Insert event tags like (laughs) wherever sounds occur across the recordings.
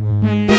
Mm-hmm.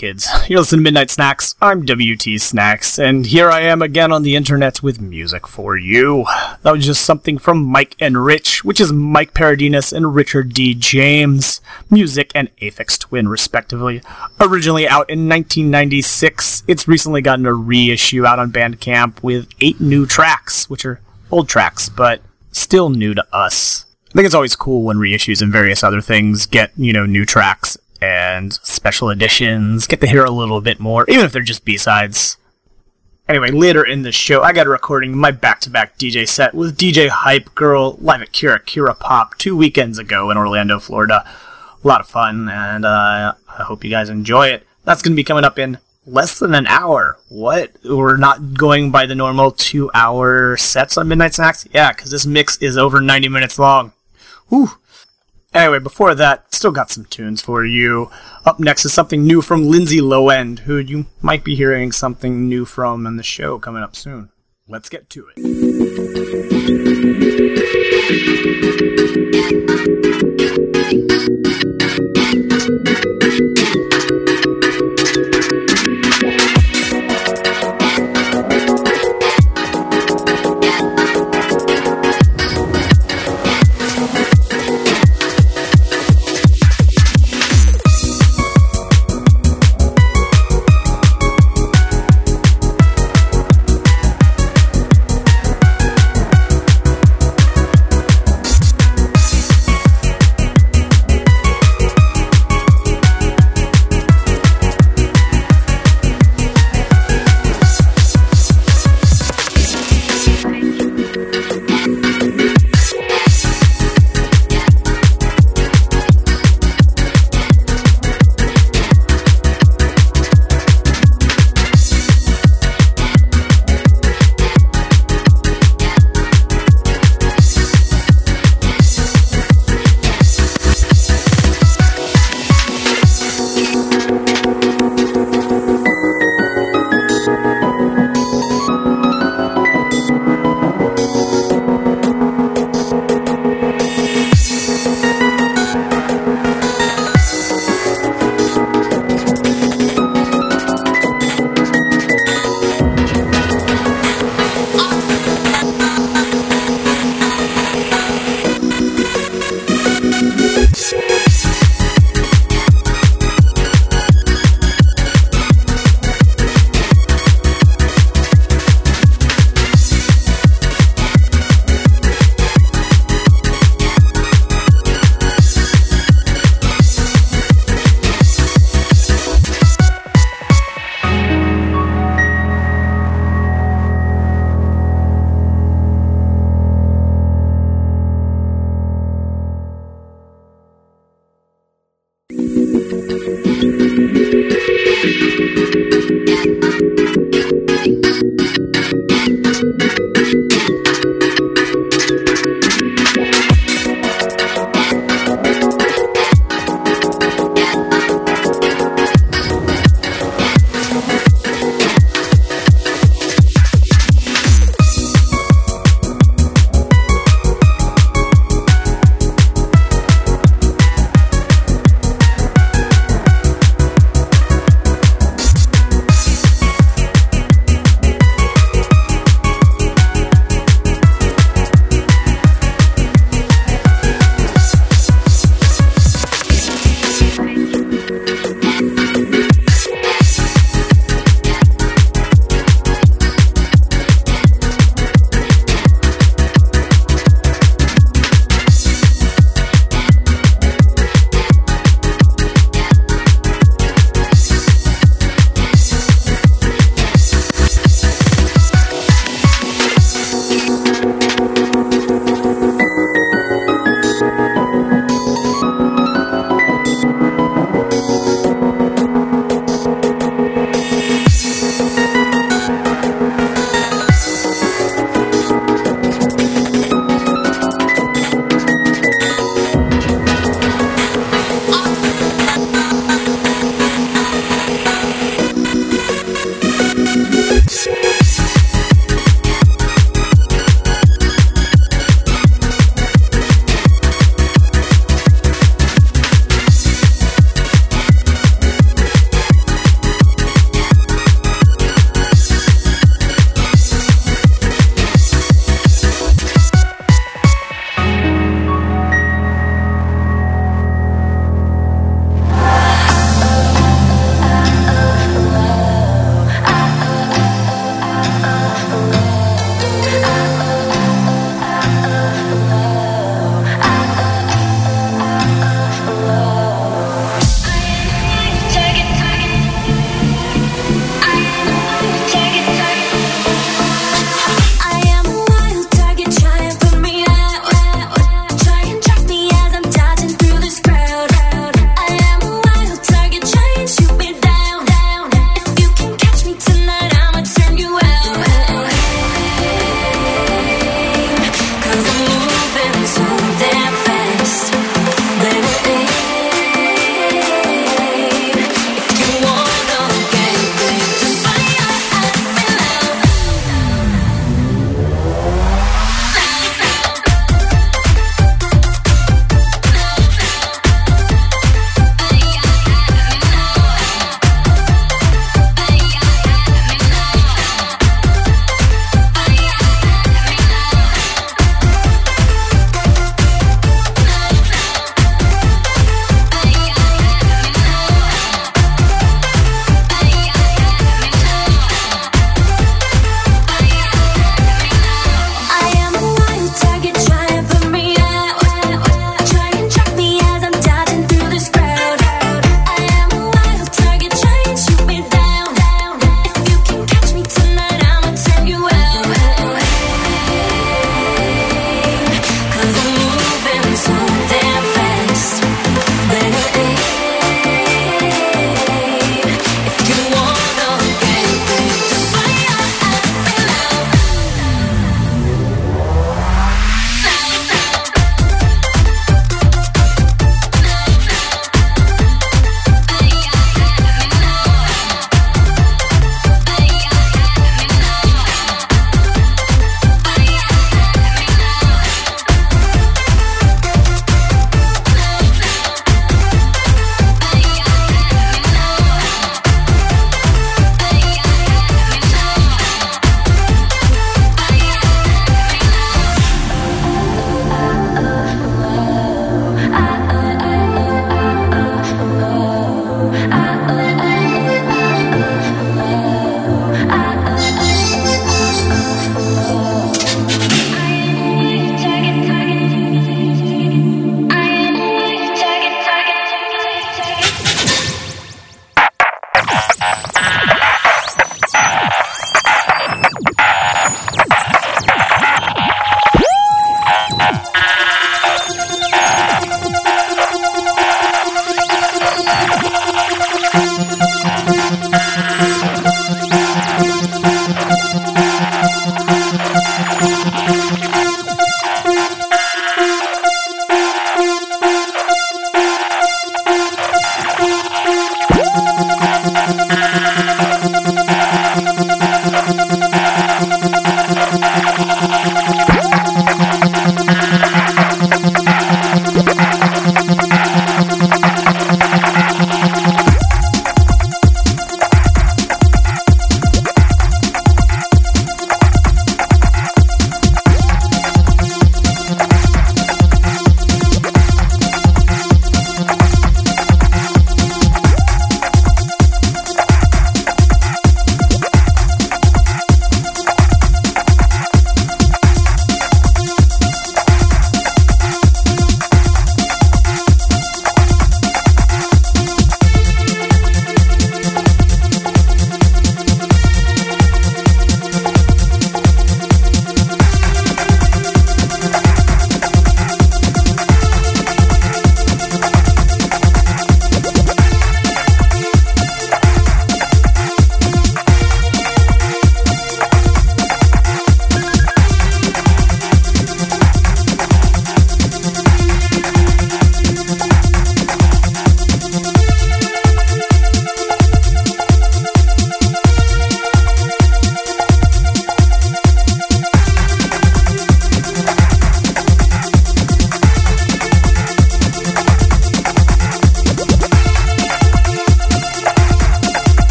Kids? (laughs) You're listening to Midnight Snacks. I'm WT Snacks, and here I am again on the internet with µ-Ziq for you. That was just something from Mike and Rich, which is Mike Paradinas and Richard D. James, music and Aphex Twin, respectively. Originally out in 1996, it's recently gotten a reissue out on Bandcamp with eight new tracks, which are old tracks, but still new to us. I think it's always cool when reissues and various other things get, you know, new tracks and special editions, get to hear a little bit more, even if they're just B-sides. Anyway, later in the show, I got a recording of my back-to-back DJ set with DJ Hype Girl live at Kira Kira Pop two weekends ago in Orlando, Florida. A lot of fun, and uh, I hope you guys enjoy it. That's going to be coming up in less than an hour. What? We're not going by the normal two-hour sets on Midnight Snacks? Yeah, because this mix is over 90 minutes long. Whew. Anyway, before that, still got some tunes for you. Up next is something new from Lindsay Lowend, who you might be hearing something new from in the show coming up soon. Let's get to it.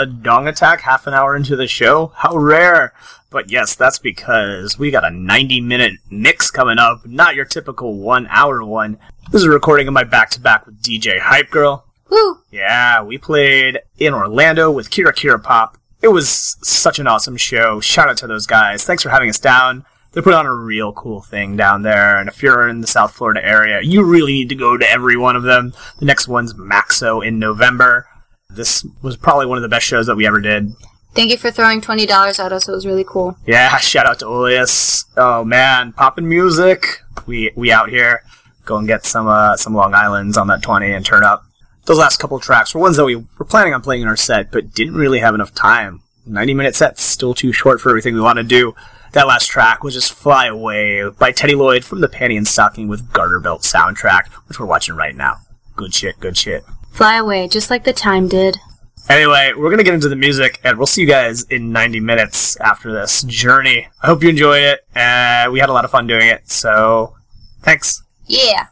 A dong attack half an hour into the show? How rare! But yes, that's because we got a 90 minute mix coming up, not your typical one hour one. This is a recording of my back to back with DJ Hype Girl. Woo! Yeah, we played in Orlando with Kira Kira Pop. It was such an awesome show. Shout out to those guys. Thanks for having us down. They put on a real cool thing down there, and if you're in the South Florida area, you really need to go to every one of them. The next one's Maxo in November. This was probably one of the best shows that we ever did. Thank you for throwing twenty dollars at us. It was really cool. Yeah, (laughs) shout out to Oleus. Oh man, poppin' music. We we out here. Go and get some uh, some Long Islands on that twenty and turn up. Those last couple tracks were ones that we were planning on playing in our set, but didn't really have enough time. Ninety minute sets still too short for everything we want to do. That last track was just Fly Away by TeddyLoid from the Panty and Stocking with Garter Belt soundtrack, which we're watching right now. Good shit, good shit. Fly away, just like the time did. Anyway, we're gonna get into the music, and we'll see you guys in 90 minutes after this journey. I hope you enjoyed it. Uh, we had a lot of fun doing it, so thanks. Yeah.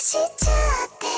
しちゃって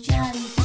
家里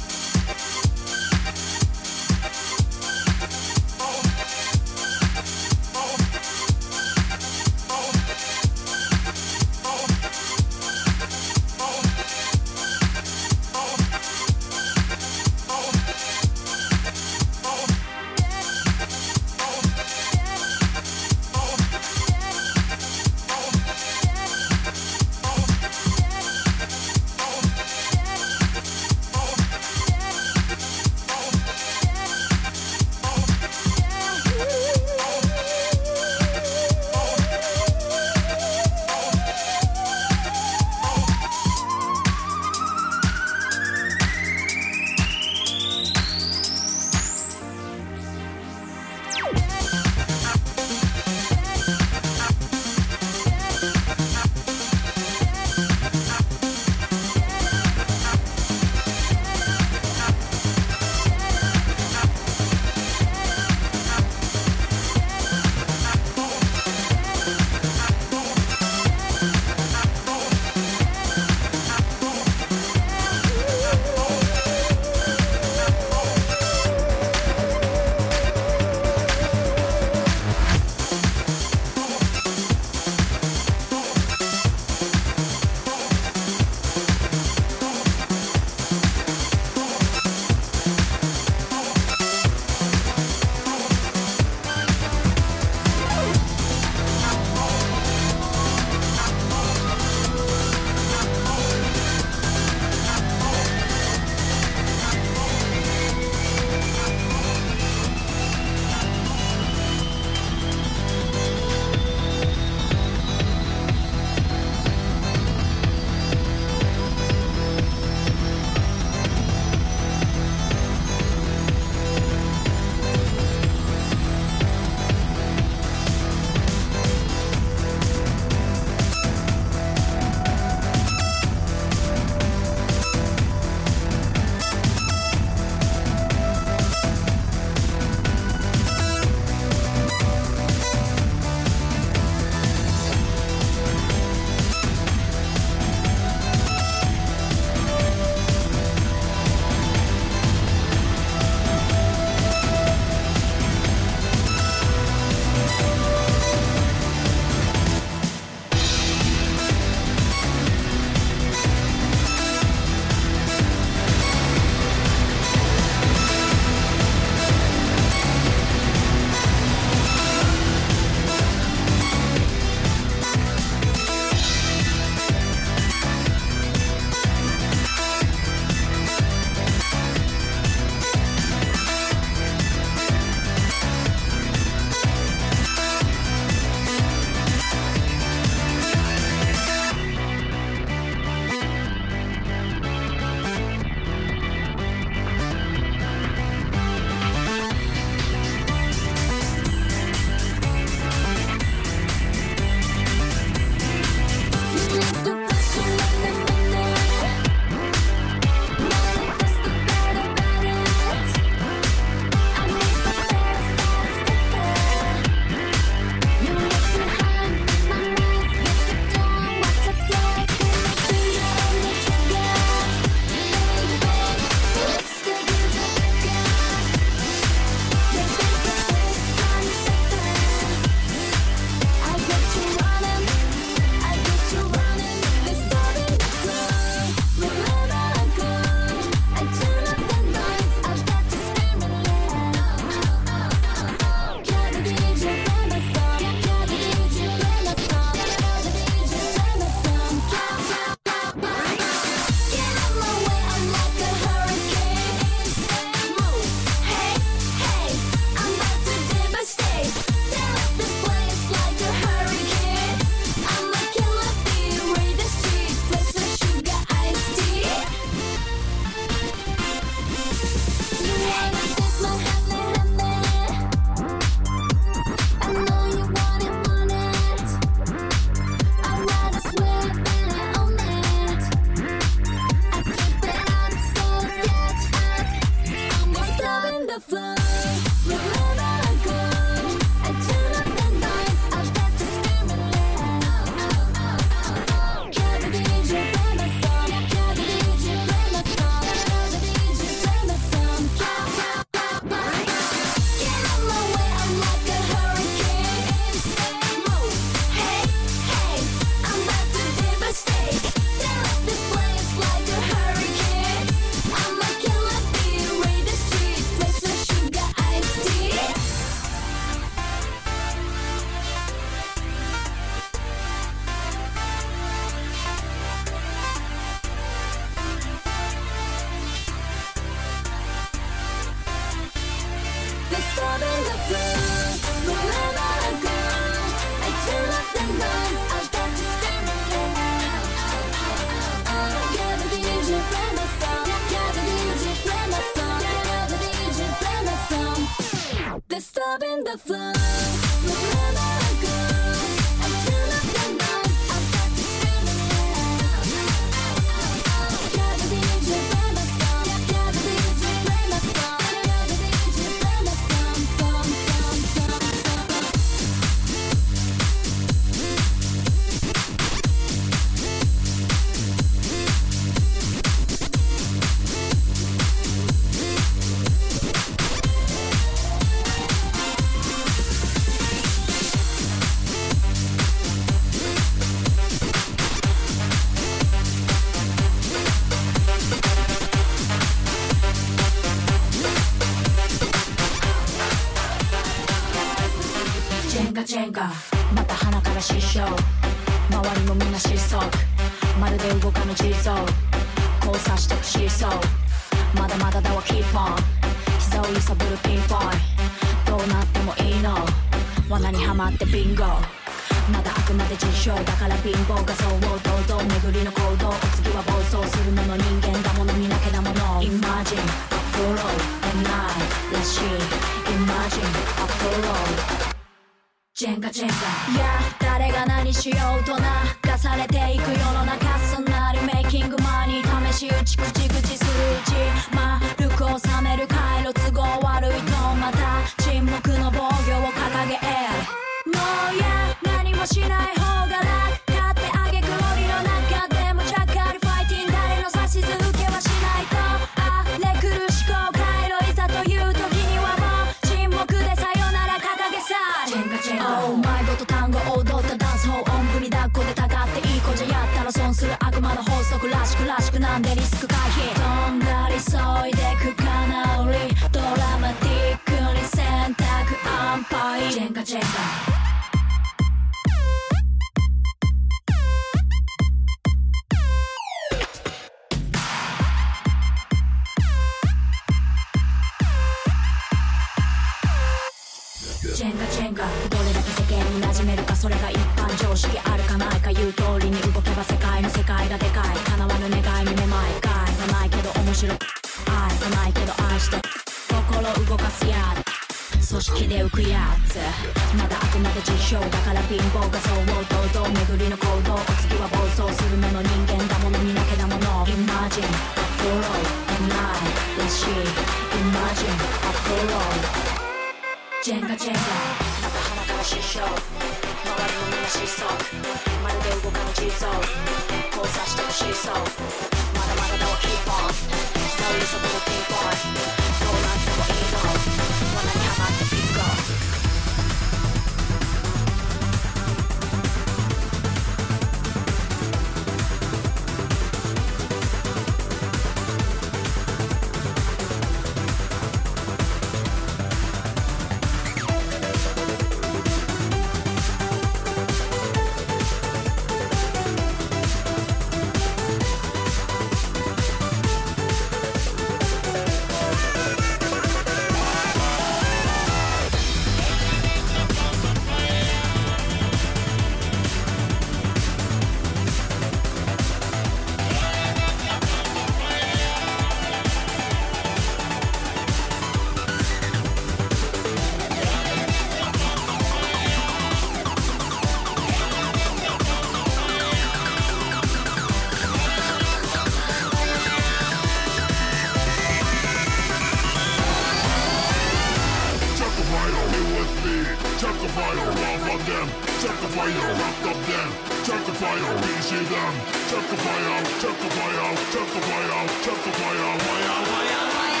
fire with me. Check the fire off of them. Check the fire out of them. Check the fire, we see them. Check the fire, check the fire, check the fire, check the fire, fire, fire, fire, fire. fire. fire.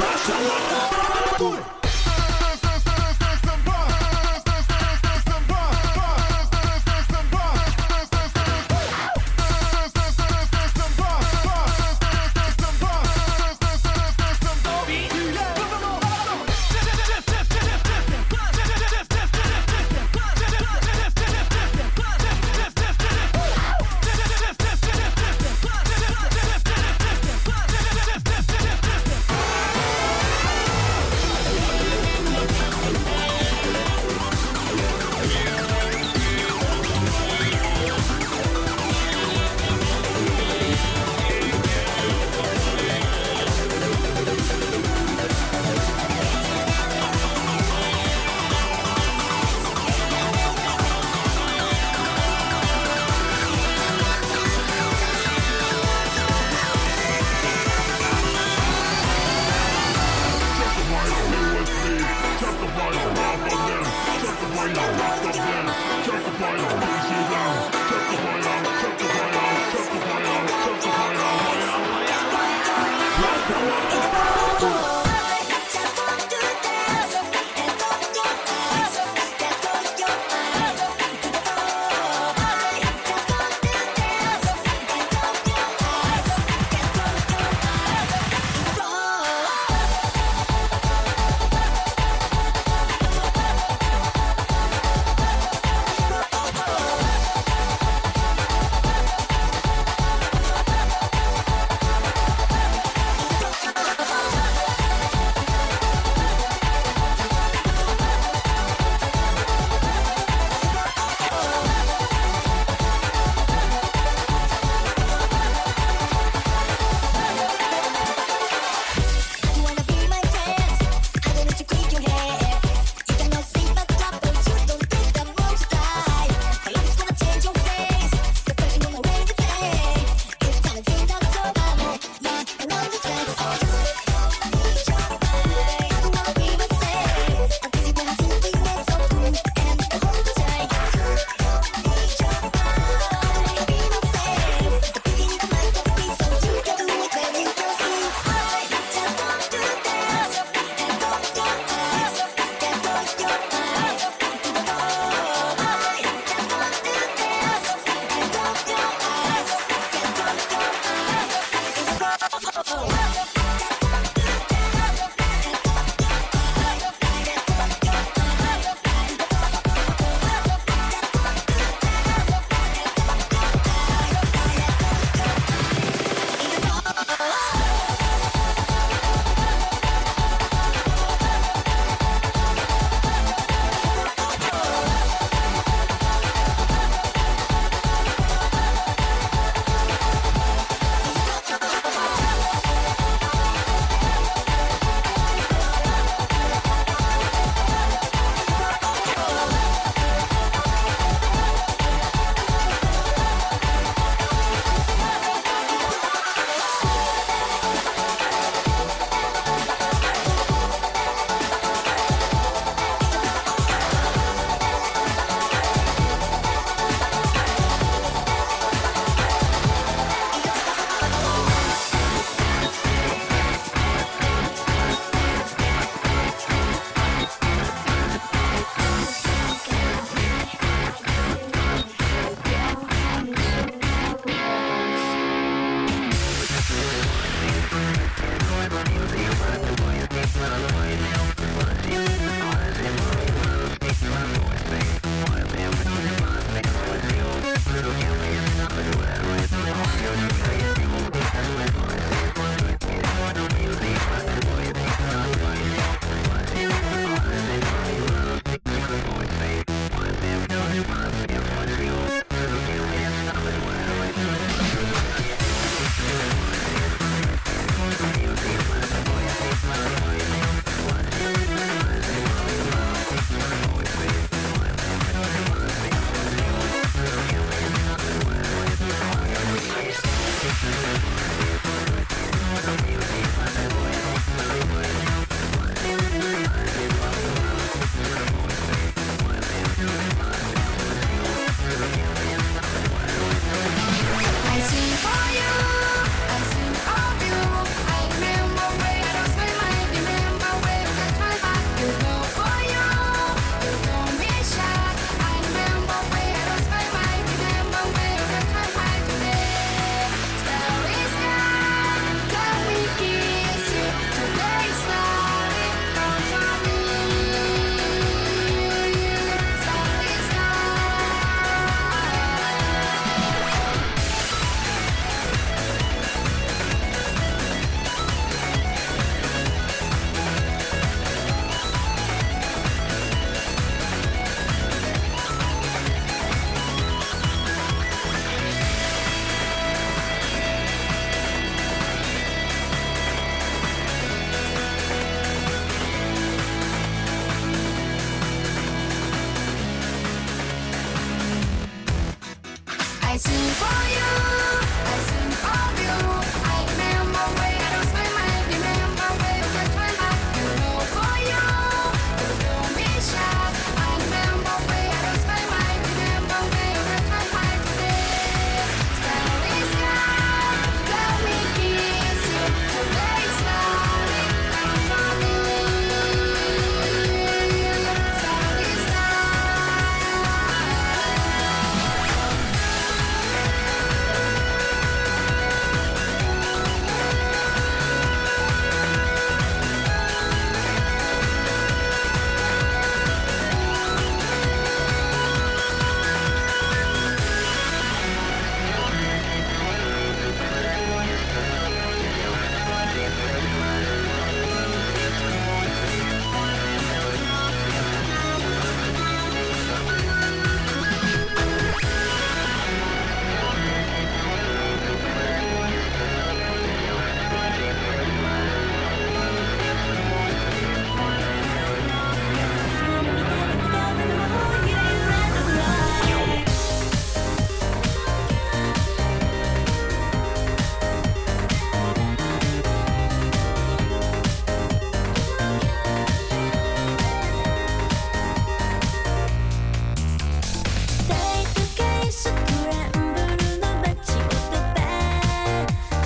fire, fire, fire, fire, fire.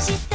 し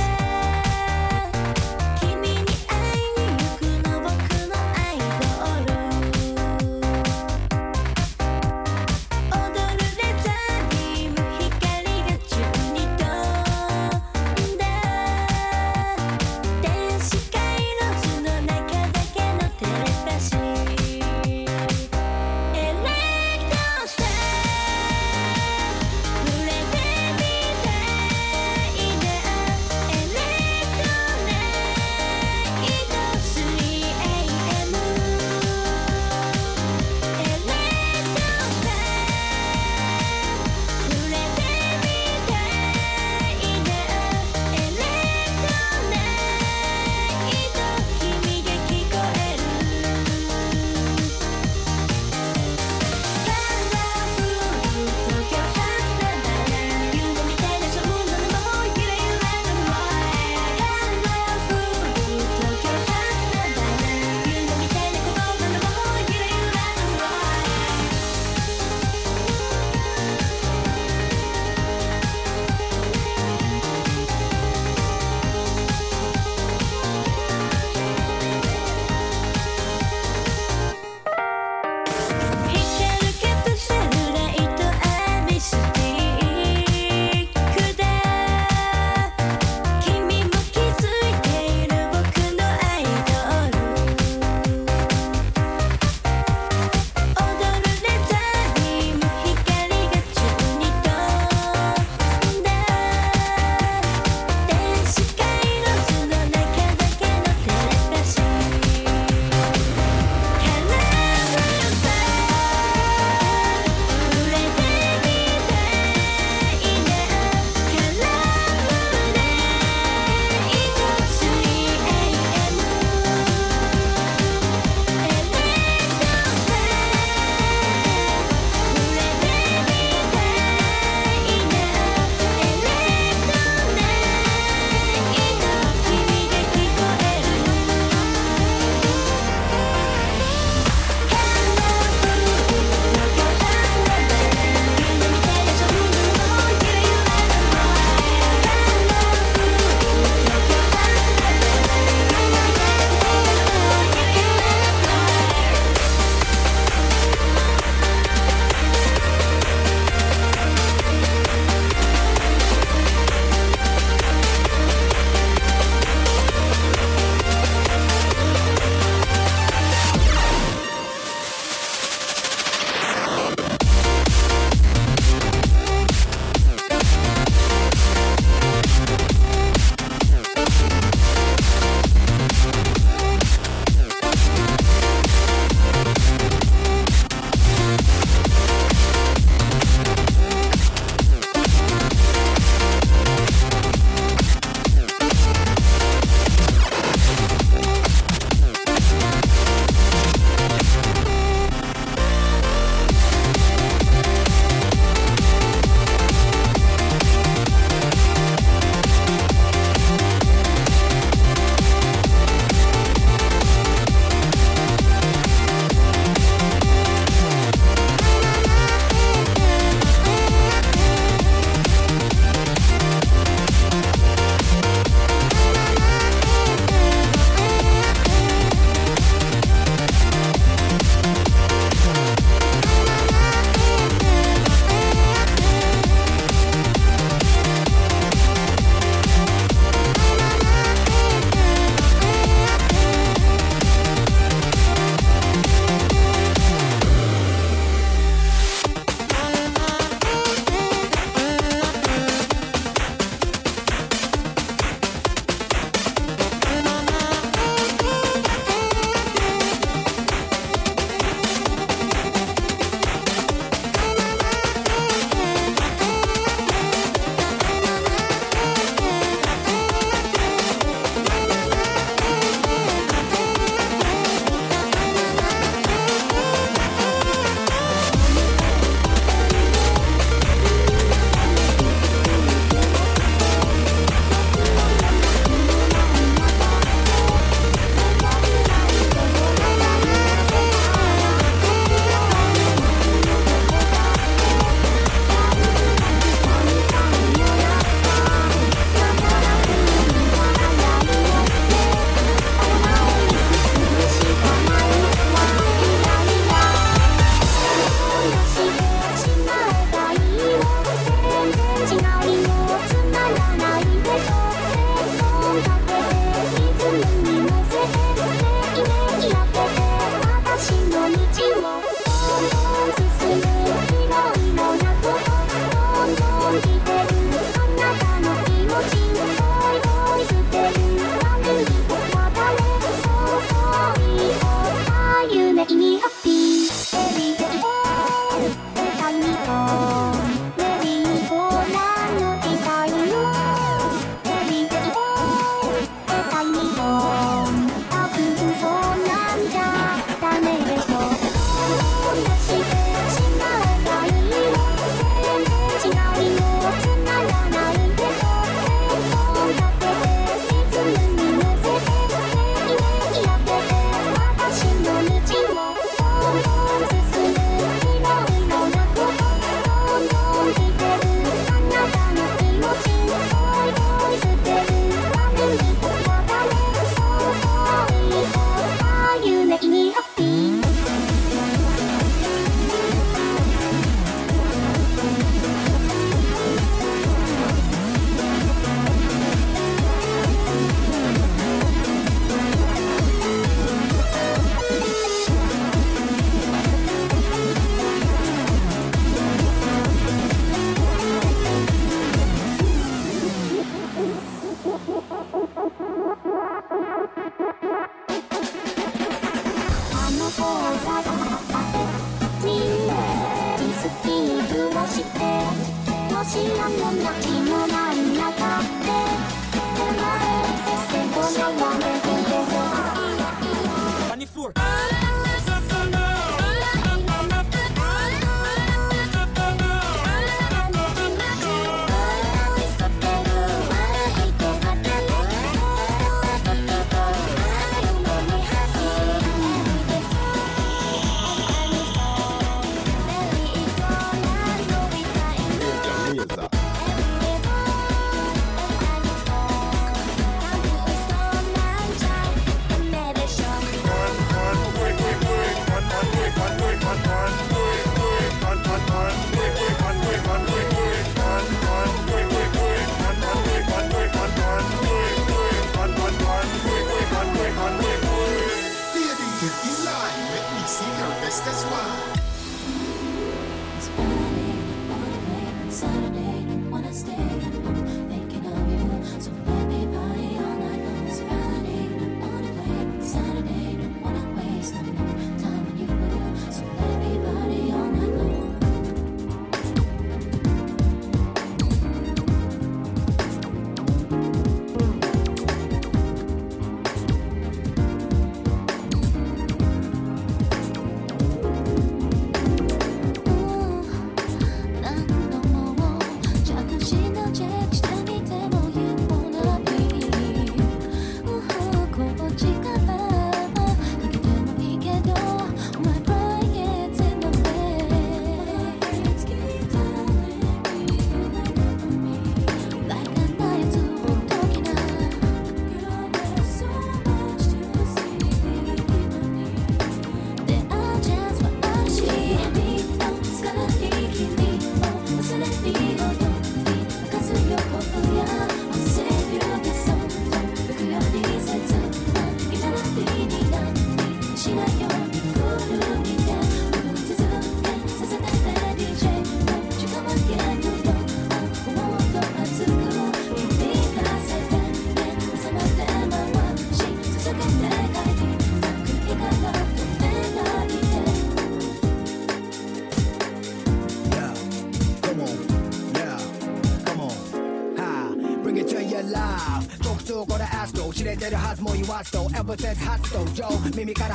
but that's hot so yo. Mimi got a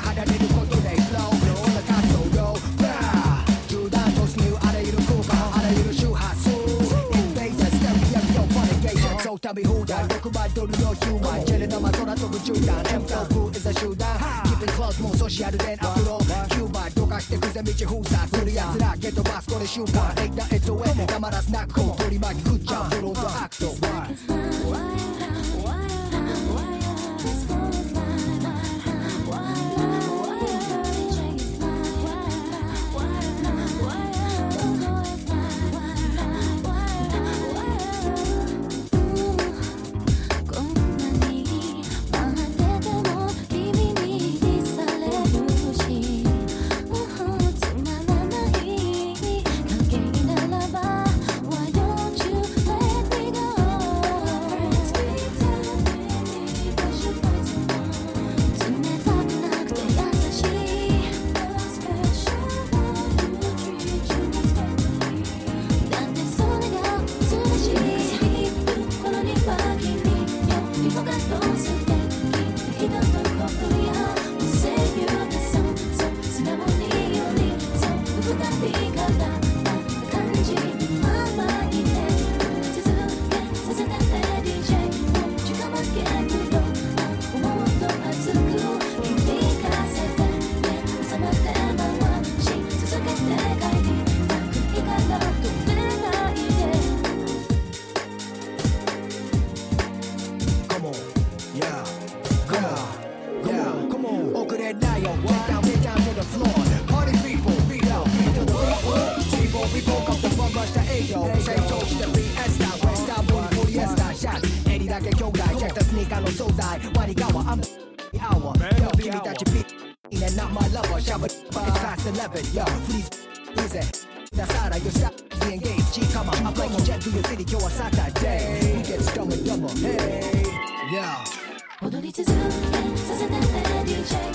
got no soul die. I'm the hour. Yo, give me that your beat. And not my lover. It's past 11. Yo, please, is it? Eh. That's out of your stop. Be engaged. G, come on. I'm like jet through your city. Yo, I that day. We get dumber, dumber. Hey. Yeah. DJ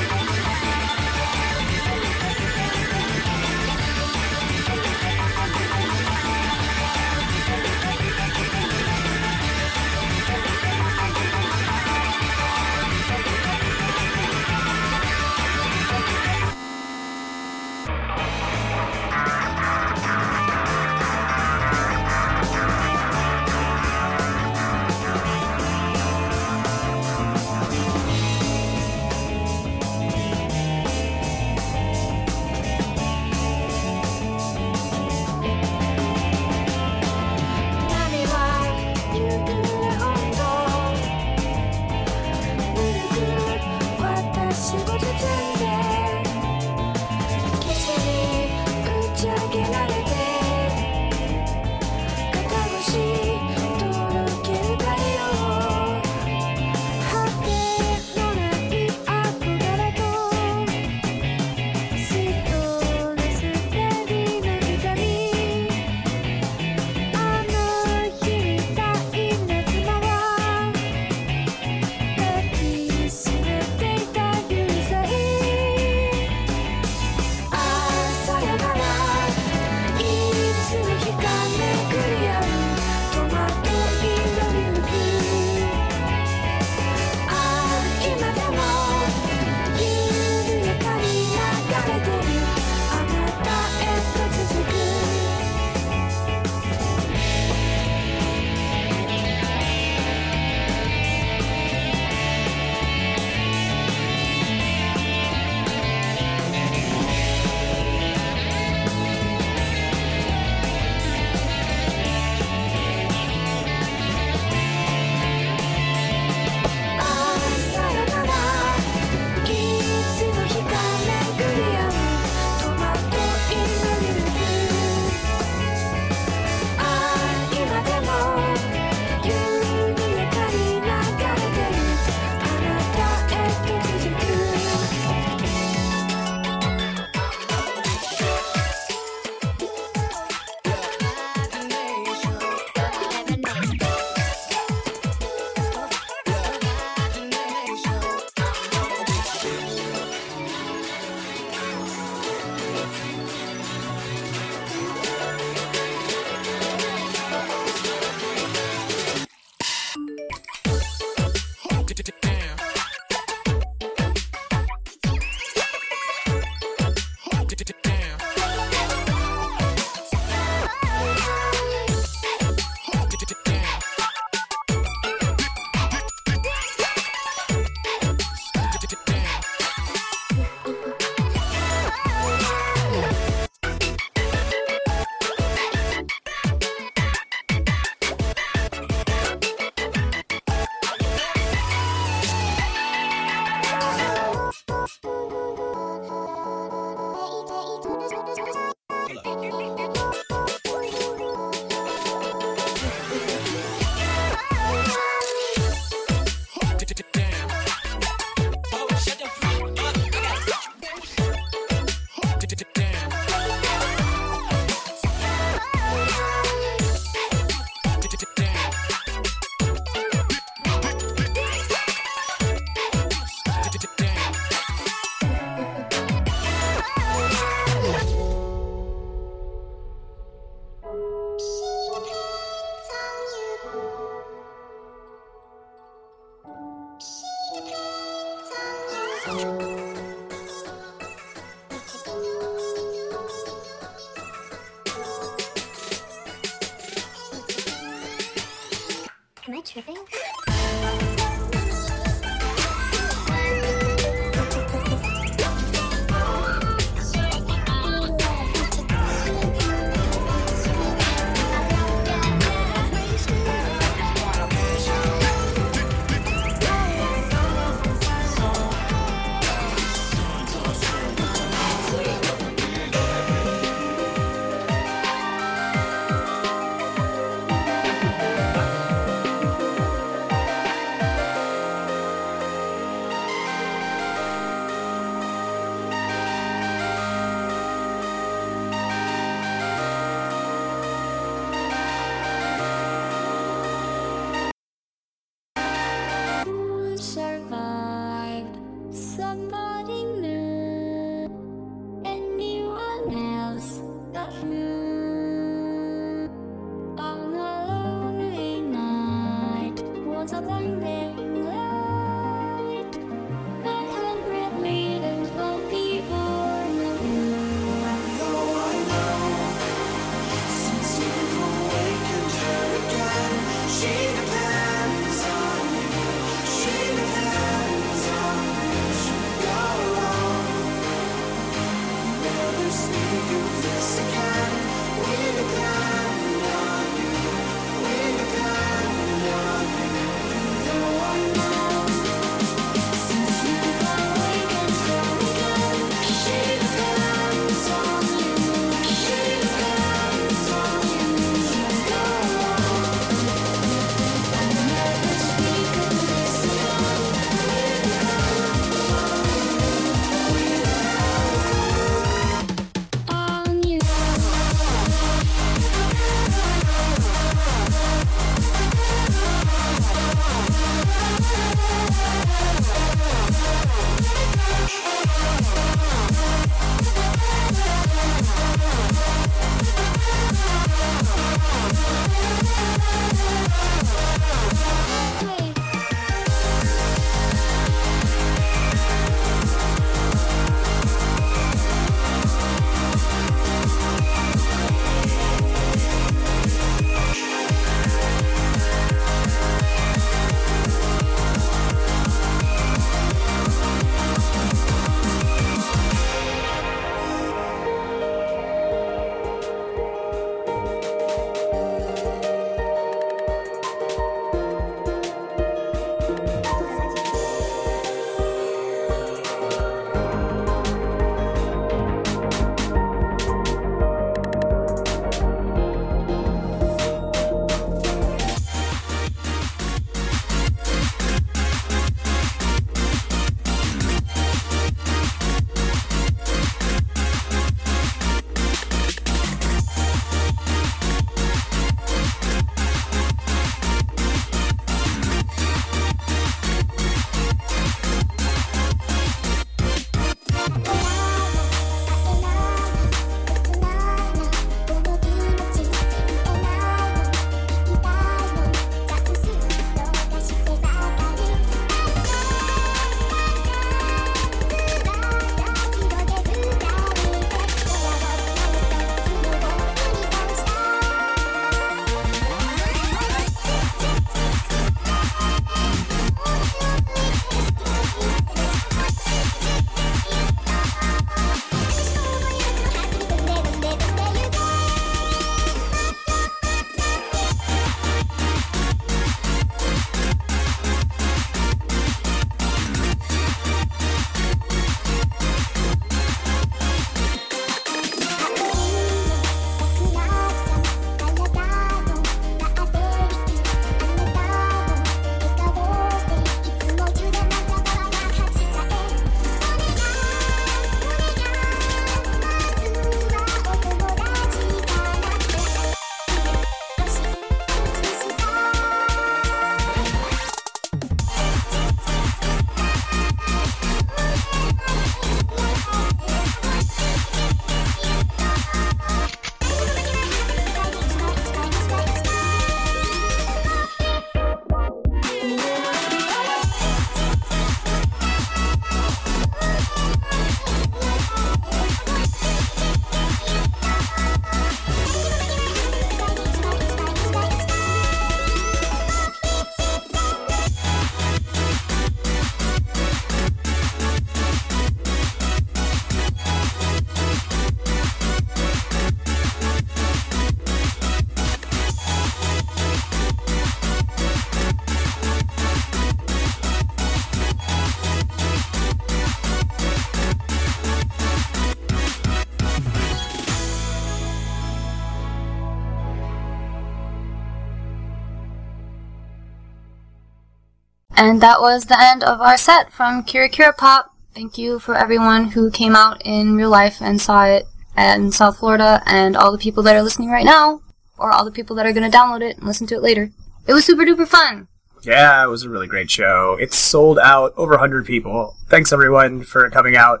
And that was the end of our set from Kira Kira Pop. Thank you for everyone who came out in real life and saw it in South Florida, and all the people that are listening right now, or all the people that are going to download it and listen to it later. It was super duper fun. Yeah, it was a really great show. It sold out over 100 people. Thanks everyone for coming out.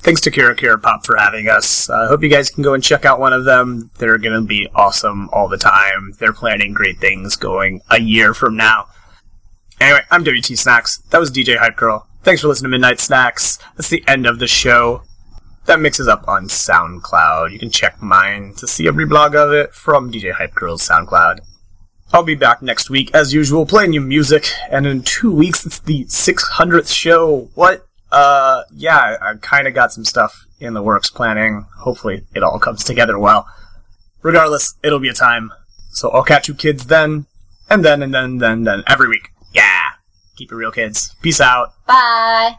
Thanks to Kira Kira Pop for having us. I hope you guys can go and check out one of them. They're going to be awesome all the time. They're planning great things going a year from now. Anyway, I'm WT Snacks. That was DJ Hype Girl. Thanks for listening to Midnight Snacks. That's the end of the show. That mixes up on SoundCloud. You can check mine to see a reblog of it from DJ Hype Girl's SoundCloud. I'll be back next week, as usual, playing you music, and in two weeks it's the 600th show. What? Uh, yeah, I, kinda got some stuff in the works planning. Hopefully it all comes together well. Regardless, it'll be a time. So I'll catch you kids then, and then, and then, then, then, every week. Yeah! Keep it real, kids. Peace out. Bye.